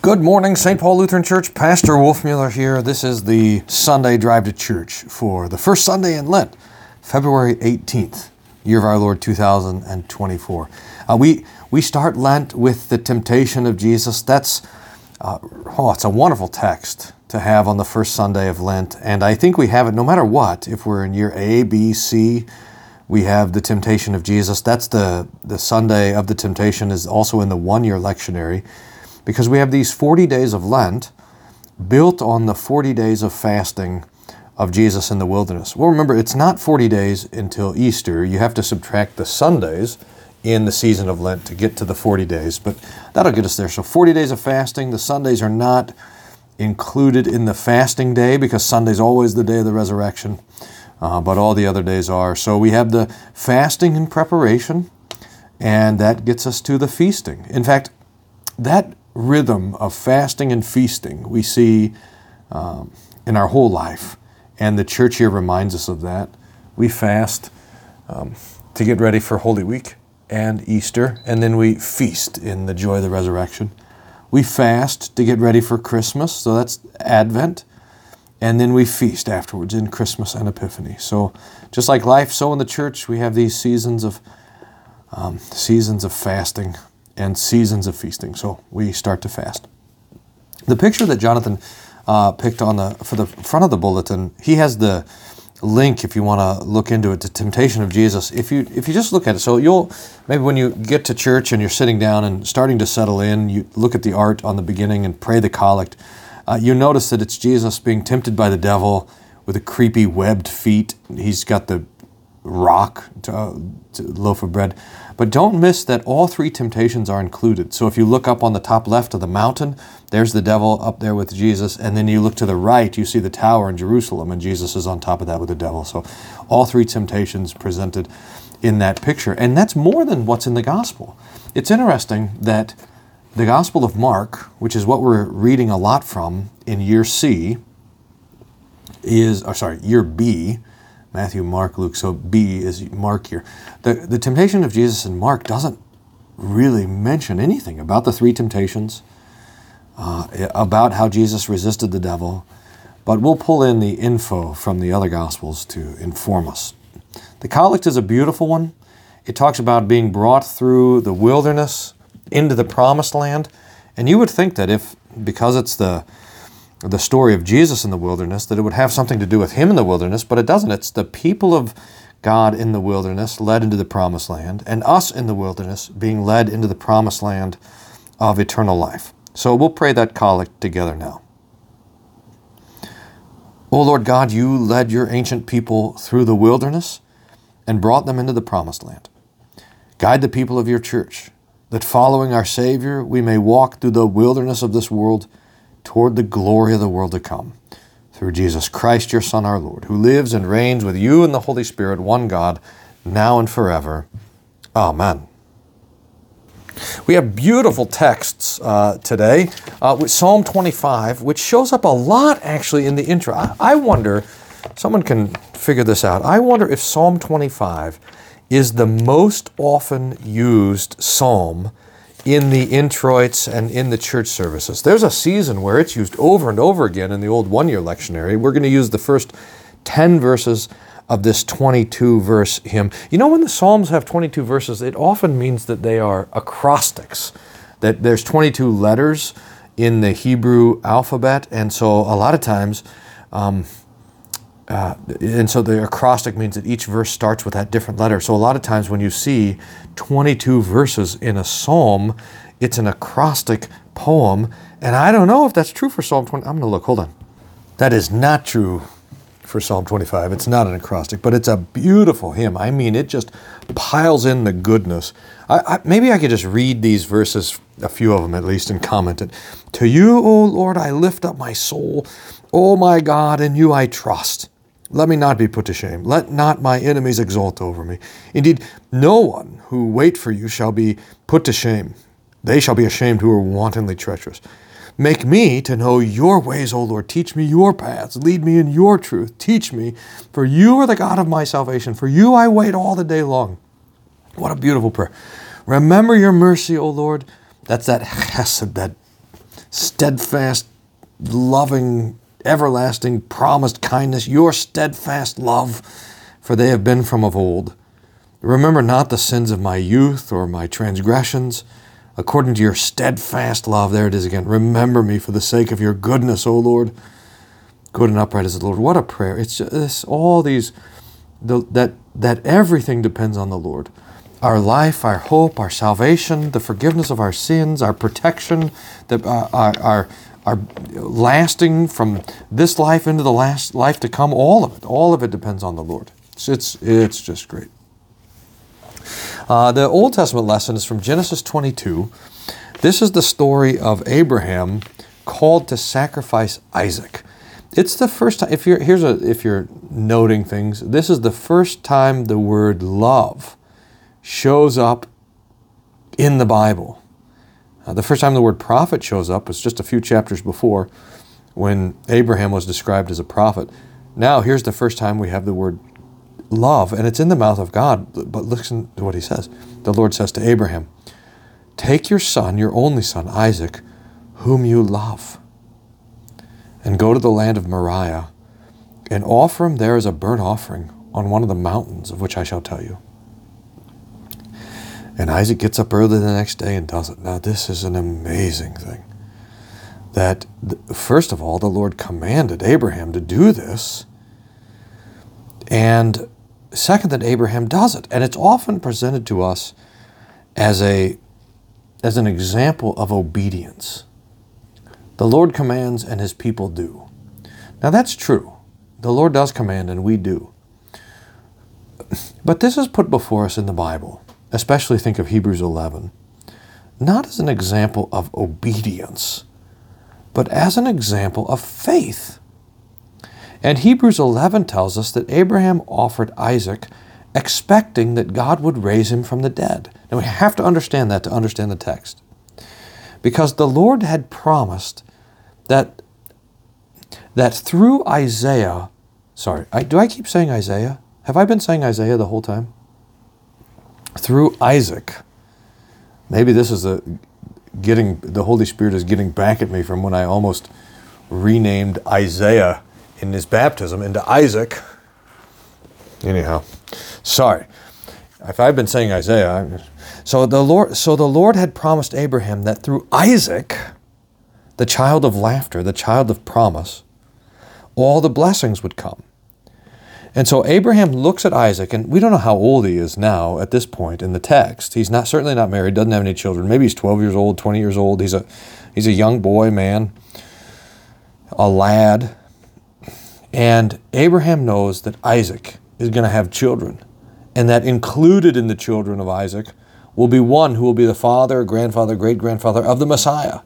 Good morning, St. Paul Lutheran Church. Pastor Wolfmueller here. This is the Sunday drive to church for the first Sunday in Lent, February 18th, year of our Lord 2024. Uh, we, we start Lent with the temptation of Jesus. That's, uh, oh, it's a wonderful text to have on the first Sunday of Lent. And I think we have it no matter what, if we're in year A, B, C, we have the temptation of Jesus. That's the, the Sunday of the temptation is also in the one year lectionary because we have these 40 days of Lent built on the 40 days of fasting of Jesus in the wilderness. Well, remember, it's not 40 days until Easter. You have to subtract the Sundays in the season of Lent to get to the 40 days, but that'll get us there. So, 40 days of fasting. The Sundays are not included in the fasting day because Sunday's always the day of the resurrection, uh, but all the other days are. So, we have the fasting and preparation, and that gets us to the feasting. In fact, that rhythm of fasting and feasting we see um, in our whole life. And the church here reminds us of that. We fast um, to get ready for Holy Week and Easter, and then we feast in the joy of the resurrection. We fast to get ready for Christmas, so that's Advent, and then we feast afterwards in Christmas and Epiphany. So, just like life, so in the church, we have these seasons of um, seasons of fasting, and seasons of feasting. So we start to fast. The picture that Jonathan uh, picked on the for the front of the bulletin, he has the link if you want to look into it to temptation of jesus if you if you just look at it so you'll maybe when you get to church and you're sitting down and starting to settle in you look at the art on the beginning and pray the collect uh, you notice that it's jesus being tempted by the devil with a creepy webbed feet he's got the rock to, uh, to loaf of bread but don't miss that all three temptations are included. So if you look up on the top left of the mountain, there's the devil up there with Jesus. And then you look to the right, you see the tower in Jerusalem, and Jesus is on top of that with the devil. So all three temptations presented in that picture. And that's more than what's in the gospel. It's interesting that the Gospel of Mark, which is what we're reading a lot from in year C, is, or sorry, year B, Matthew, Mark, Luke. So B is Mark here. The, the temptation of Jesus in Mark doesn't really mention anything about the three temptations, uh, about how Jesus resisted the devil, but we'll pull in the info from the other Gospels to inform us. The collect is a beautiful one. It talks about being brought through the wilderness into the promised land. And you would think that if, because it's the the story of Jesus in the wilderness, that it would have something to do with him in the wilderness, but it doesn't. It's the people of God in the wilderness led into the promised land, and us in the wilderness being led into the promised land of eternal life. So we'll pray that collect together now. O Lord God, you led your ancient people through the wilderness and brought them into the promised land. Guide the people of your church, that following our Savior, we may walk through the wilderness of this world toward the glory of the world to come. Through Jesus Christ, your Son, our Lord, who lives and reigns with you and the Holy Spirit, one God, now and forever. Amen. We have beautiful texts uh, today uh, with Psalm 25, which shows up a lot actually in the introit. I, I wonder, someone can figure this out. I wonder if Psalm 25 is the most often used psalm in the introits and in the church services. There's a season where it's used over and over again in the old one year lectionary. We're going to use the first 10 verses of this 22 verse hymn. You know, when the Psalms have 22 verses, it often means that they are acrostics, that there's 22 letters in the Hebrew alphabet. And so a lot of times, um, uh, and so the acrostic means that each verse starts with that different letter. So a lot of times when you see 22 verses in a psalm, it's an acrostic poem. And I don't know if that's true for Psalm 20. I'm going to look. Hold on. That is not true for Psalm 25. It's not an acrostic, but it's a beautiful hymn. I mean, it just piles in the goodness. I, I, maybe I could just read these verses, a few of them at least, and comment it. To you, O Lord, I lift up my soul. O my God, in you I trust. Let me not be put to shame. Let not my enemies exult over me. Indeed, no one who wait for you shall be put to shame. They shall be ashamed who are wantonly treacherous. Make me to know your ways, O Lord. Teach me your paths. Lead me in your truth. Teach me, for you are the God of my salvation. For you I wait all the day long. What a beautiful prayer. Remember your mercy, O Lord. That's that chesed, that steadfast, loving, everlasting, promised kindness, your steadfast love, for they have been from of old. Remember not the sins of my youth or my transgressions. According to your steadfast love, there it is again. Remember me for the sake of your goodness, O Lord. Good and upright is the Lord. What a prayer! It's just all these the, that that everything depends on the Lord. Our life, our hope, our salvation, the forgiveness of our sins, our protection, the, uh, our, our our lasting from this life into the last life to come. All of it, all of it depends on the Lord. It's it's, it's just great. Uh, the Old Testament lesson is from Genesis 22. This is the story of Abraham called to sacrifice Isaac. It's the first time. If you're here's a if you're noting things, this is the first time the word love shows up in the Bible. Uh, the first time the word prophet shows up was just a few chapters before, when Abraham was described as a prophet. Now here's the first time we have the word love, and it's in the mouth of God. But listen to what he says. The Lord says to Abraham, "Take your son, your only son, Isaac, whom you love." and go to the land of Moriah and offer him there as a burnt offering on one of the mountains of which I shall tell you. And Isaac gets up early the next day and does it. Now, this is an amazing thing. That, first of all, the Lord commanded Abraham to do this. And second, that Abraham does it. And it's often presented to us as, a, as an example of obedience. The Lord commands and his people do. Now that's true. The Lord does command and we do. But this is put before us in the Bible, especially think of Hebrews 11, not as an example of obedience, but as an example of faith. And Hebrews 11 tells us that Abraham offered Isaac expecting that God would raise him from the dead. Now we have to understand that to understand the text. Because the Lord had promised that that through Isaiah, sorry, I, do I keep saying Isaiah? Have I been saying Isaiah the whole time? Through Isaac. Maybe this is a getting the Holy Spirit is getting back at me from when I almost renamed Isaiah in his baptism into Isaac. Anyhow, sorry. If I've been saying Isaiah, so the Lord so the Lord had promised Abraham that through Isaac the child of laughter, the child of promise, all the blessings would come. And so Abraham looks at Isaac, and we don't know how old he is now at this point in the text. He's not certainly not married, doesn't have any children. Maybe he's 12 years old, 20 years old. He's a he's a young boy, man, a lad. And Abraham knows that Isaac is going to have children, and that included in the children of Isaac will be one who will be the father, grandfather, great grandfather of the Messiah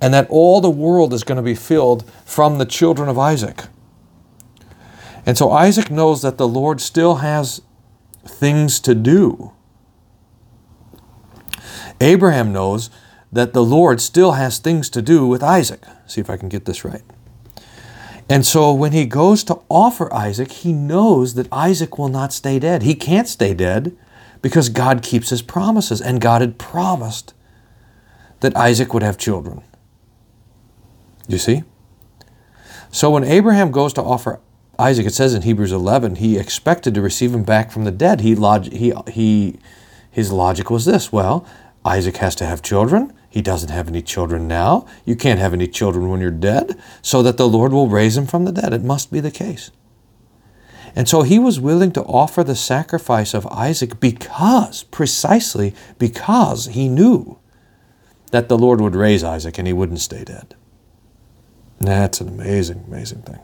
and that all the world is going to be filled from the children of Isaac. And so Isaac knows that the Lord still has things to do. Abraham knows that the Lord still has things to do with Isaac. See if I can get this right. And so when he goes to offer Isaac, he knows that Isaac will not stay dead. He can't stay dead because God keeps his promises, and God had promised that Isaac would have children. You see? So when Abraham goes to offer Isaac, it says in Hebrews 11, he expected to receive him back from the dead. He, log- he, he, his logic was this well, Isaac has to have children. He doesn't have any children now. You can't have any children when you're dead, so that the Lord will raise him from the dead. It must be the case. And so he was willing to offer the sacrifice of Isaac because, precisely because he knew that the Lord would raise Isaac and he wouldn't stay dead. That's an amazing, amazing thing.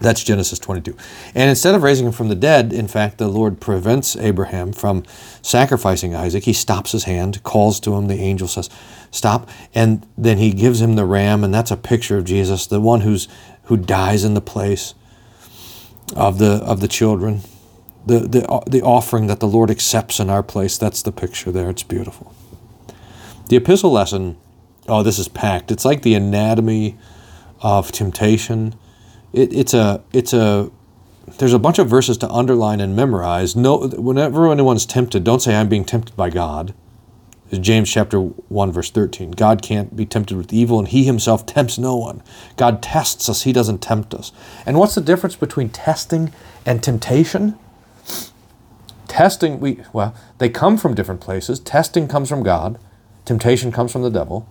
That's Genesis 22. And instead of raising him from the dead, in fact, the Lord prevents Abraham from sacrificing Isaac. He stops his hand, calls to him. The angel says, Stop. And then he gives him the ram, and that's a picture of Jesus, the one who's who dies in the place of the of the children. The, the, the offering that the Lord accepts in our place. That's the picture there. It's beautiful. The epistle lesson oh, this is packed. It's like the anatomy of temptation. It, it's a it's a there's a bunch of verses to underline and memorize. No, whenever anyone's tempted, don't say I'm being tempted by God. James chapter 1 verse 13. God can't be tempted with evil and he himself tempts no one. God tests us, he doesn't tempt us. And what's the difference between testing and temptation? Testing we well, they come from different places. Testing comes from God, temptation comes from the devil.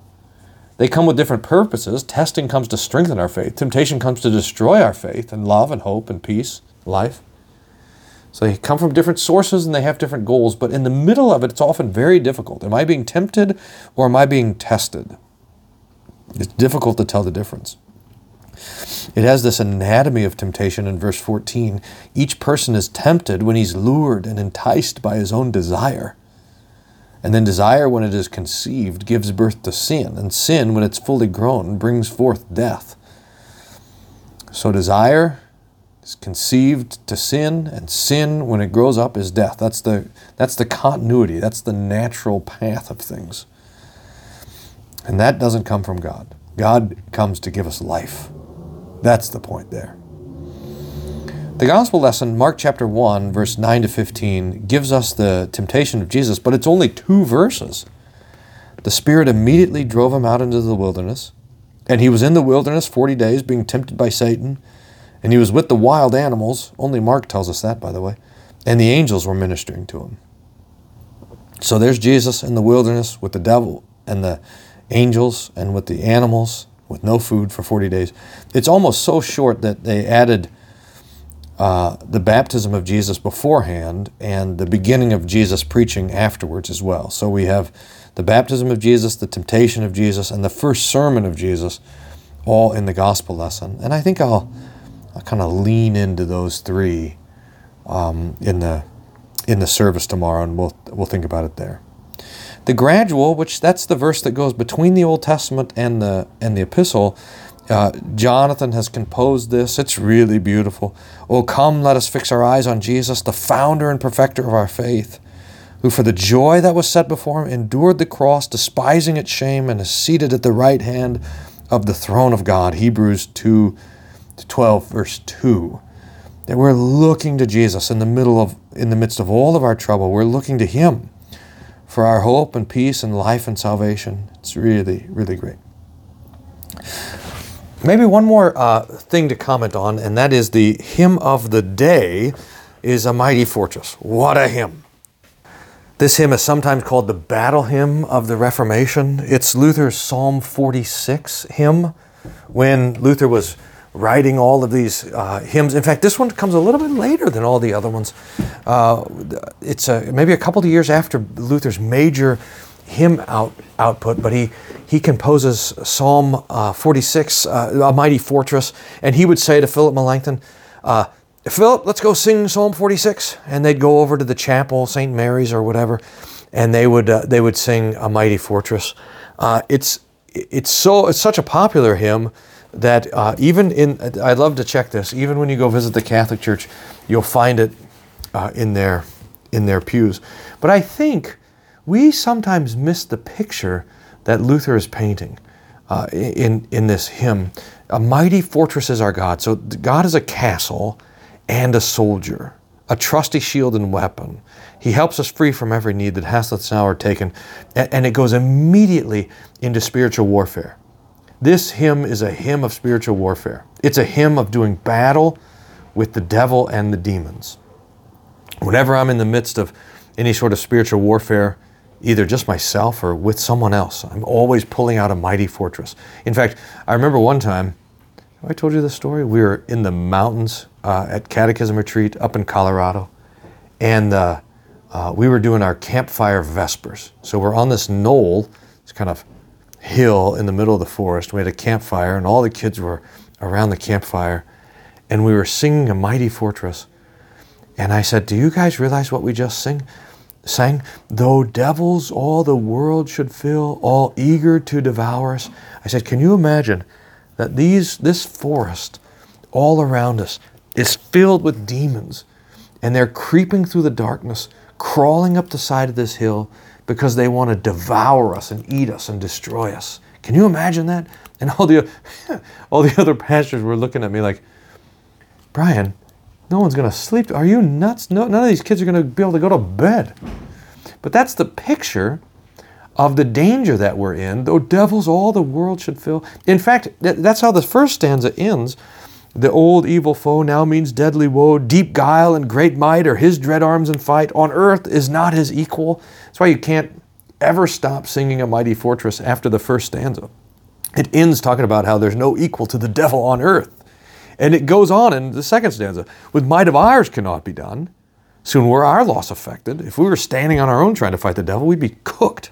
They come with different purposes. Testing comes to strengthen our faith. Temptation comes to destroy our faith and love and hope and peace, life. So they come from different sources and they have different goals, but in the middle of it, it's often very difficult. Am I being tempted or am I being tested? It's difficult to tell the difference. It has this anatomy of temptation in verse 14. Each person is tempted when he's lured and enticed by his own desire. And then desire, when it is conceived, gives birth to sin, and sin, when it's fully grown, brings forth death. So desire is conceived to sin, and sin, when it grows up, is death. That's the, that's the continuity, that's the natural path of things. And that doesn't come from God. God comes to give us life. That's the point there. The gospel lesson, Mark chapter 1, verse 9 to 15, gives us the temptation of Jesus, but it's only two verses. The Spirit immediately drove him out into the wilderness, and he was in the wilderness 40 days, being tempted by Satan. And he was with the wild animals. Only Mark tells us that, by the way. And the angels were ministering to him. So there's Jesus in the wilderness with the devil and the angels and with the animals with no food for 40 days. It's almost so short that they added uh, the baptism of Jesus beforehand and the beginning of Jesus preaching afterwards as well. So we have the baptism of Jesus, the temptation of Jesus, and the first sermon of Jesus all in the gospel lesson. And I think I'll I kind of lean into those three um, in the in the service tomorrow, and we'll we'll think about it there. The gradual, which that's the verse that goes between the Old Testament and the and the epistle. Uh, Jonathan has composed this. It's really beautiful. Oh, come, let us fix our eyes on Jesus, the founder and perfecter of our faith, who for the joy that was set before him endured the cross, despising its shame, and is seated at the right hand of the throne of God. Hebrews 2 12, verse 2. That we're looking to Jesus in the middle of in the midst of all of our trouble. We're looking to Him for our hope and peace and life and salvation. It's really, really great. Maybe one more uh, thing to comment on, and that is the hymn of the day is a mighty fortress. What a hymn! This hymn is sometimes called the battle hymn of the Reformation. It's Luther's Psalm 46 hymn. When Luther was writing all of these uh, hymns. In fact, this one comes a little bit later than all the other ones. Uh, it's a, maybe a couple of years after Luther's major hymn out, output, but he, he composes Psalm uh, 46, uh, A Mighty Fortress, and he would say to Philip Melanchthon, uh, Philip, let's go sing Psalm 46. And they'd go over to the chapel, St. Mary's or whatever, and they would, uh, they would sing A Mighty Fortress. it's, it's, so, it's such a popular hymn that uh, even in, I'd love to check this, even when you go visit the Catholic Church, you'll find it uh, in, their, in their pews. But I think we sometimes miss the picture that Luther is painting uh, in, in this hymn. A mighty fortress is our God. So God is a castle and a soldier, a trusty shield and weapon. He helps us free from every need that hath this hour taken. And it goes immediately into spiritual warfare. This hymn is a hymn of spiritual warfare. It's a hymn of doing battle with the devil and the demons. Whenever I'm in the midst of any sort of spiritual warfare, either just myself or with someone else, I'm always pulling out a mighty fortress. In fact, I remember one time, have I told you this story? We were in the mountains uh, at Catechism Retreat up in Colorado, and uh, uh, we were doing our campfire vespers. So we're on this knoll, it's kind of hill in the middle of the forest. We had a campfire, and all the kids were around the campfire, and we were singing a mighty fortress. And I said, Do you guys realize what we just sing? Sang? Though devils all the world should fill, all eager to devour us. I said, Can you imagine that these this forest all around us is filled with demons, and they're creeping through the darkness, crawling up the side of this hill because they want to devour us and eat us and destroy us. Can you imagine that? And all the all the other pastors were looking at me like, Brian, no one's going to sleep. Are you nuts? No, none of these kids are going to be able to go to bed. But that's the picture of the danger that we're in, though devils all the world should fill. In fact, that's how the first stanza ends. The old evil foe now means deadly woe. Deep guile and great might are his dread arms in fight. On earth is not his equal. That's why you can't ever stop singing a mighty fortress after the first stanza. It ends talking about how there's no equal to the devil on earth. And it goes on in the second stanza with might of ours cannot be done. Soon were our loss affected. If we were standing on our own trying to fight the devil, we'd be cooked.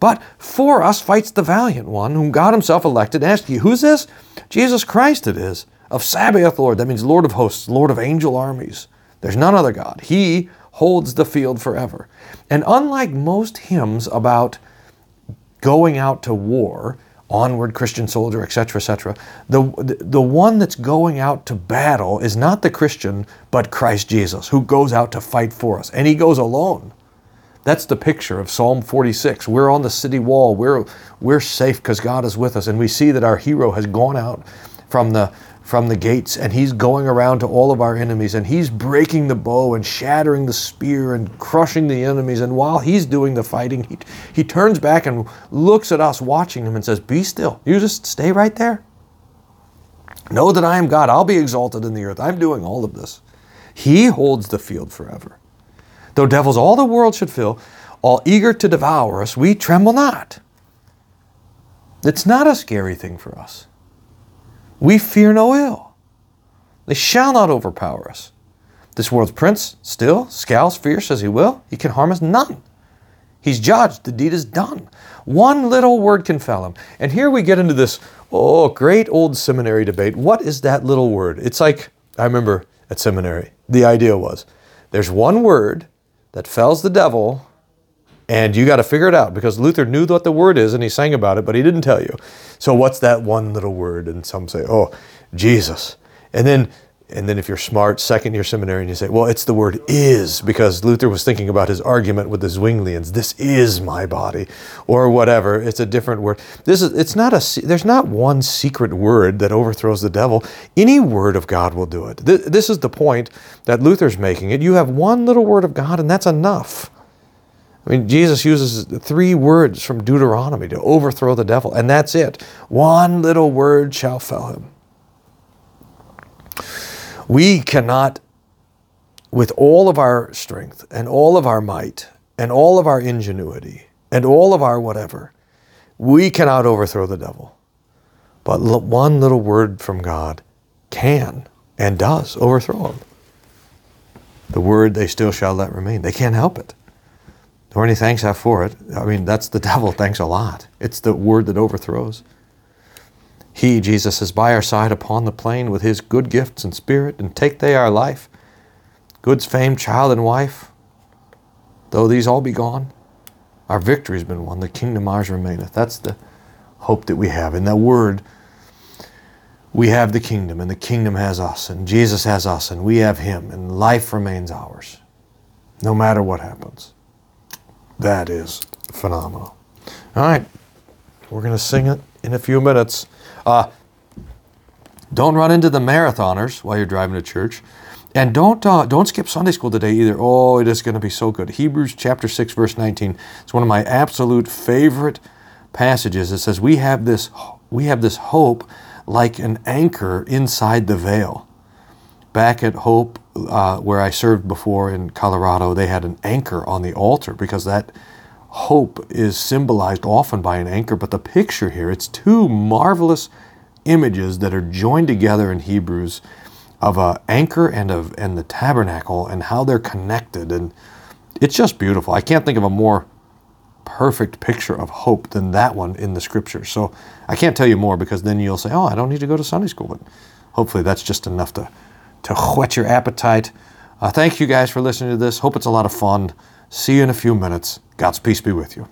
But for us fights the valiant one, whom God Himself elected. Ask ye, who's this? Jesus Christ it is, of Sabaoth Lord. That means Lord of hosts, Lord of angel armies. There's none other God. He holds the field forever. And unlike most hymns about going out to war, onward Christian soldier, etc., etc., the, the one that's going out to battle is not the Christian, but Christ Jesus, who goes out to fight for us. And he goes alone. That's the picture of Psalm 46. We're on the city wall. We're, we're safe because God is with us. And we see that our hero has gone out from the, from the gates and he's going around to all of our enemies and he's breaking the bow and shattering the spear and crushing the enemies. And while he's doing the fighting, he, he turns back and looks at us watching him and says, Be still. You just stay right there. Know that I am God. I'll be exalted in the earth. I'm doing all of this. He holds the field forever. Though devils all the world should fill, all eager to devour us, we tremble not. It's not a scary thing for us. We fear no ill. They shall not overpower us. This world's prince still scowls fierce as he will. He can harm us none. He's judged. The deed is done. One little word can fell him. And here we get into this, oh, great old seminary debate. What is that little word? It's like, I remember at seminary, the idea was there's one word that fells the devil, and you got to figure it out because Luther knew what the word is and he sang about it, but he didn't tell you. So what's that one little word? And some say, oh, Jesus. And then and then if you're smart, second year seminary, and you say, well, it's the word is, because Luther was thinking about his argument with the Zwinglians. This is my body, or whatever. It's a different word. This is, it's not a, there's not one secret word that overthrows the devil. Any word of God will do it. This is the point that Luther's making it. You have one little word of God, and that's enough. I mean, Jesus uses three words from Deuteronomy to overthrow the devil, and that's it. One little word shall fell him. We cannot, with all of our strength and all of our might and all of our ingenuity and all of our whatever, we cannot overthrow the devil. But one little word from God can and does overthrow him. The word they still shall let remain. They can't help it. Nor any thanks have for it. I mean, that's the devil. Thanks a lot. It's the word that overthrows. He, Jesus, is by our side upon the plain with his good gifts and spirit, and take they our life, goods, fame, child, and wife. Though these all be gone, our victory has been won, the kingdom ours remaineth. That's the hope that we have. In that word, we have the kingdom, and the kingdom has us, and Jesus has us, and we have him, and life remains ours, no matter what happens. That is phenomenal. All right, we're going to sing it in a few minutes. Uh, don't run into the marathoners while you're driving to church. And don't uh, don't skip Sunday school today either. Oh, it is going to be so good. Hebrews chapter 6 verse 19. It's one of my absolute favorite passages. It says we have this we have this hope like an anchor inside the veil. Back at Hope, uh, where I served before in Colorado, they had an anchor on the altar because that hope is symbolized often by an anchor, but the picture here, it's two marvelous images that are joined together in Hebrews of an anchor and of and the tabernacle and how they're connected and it's just beautiful. I can't think of a more perfect picture of hope than that one in the scripture. So I can't tell you more because then you'll say, "Oh, I don't need to go to Sunday school." But hopefully that's just enough to to whet your appetite. Uh, thank you guys for listening to this. Hope it's a lot of fun. See you in a few minutes. God's peace be with you.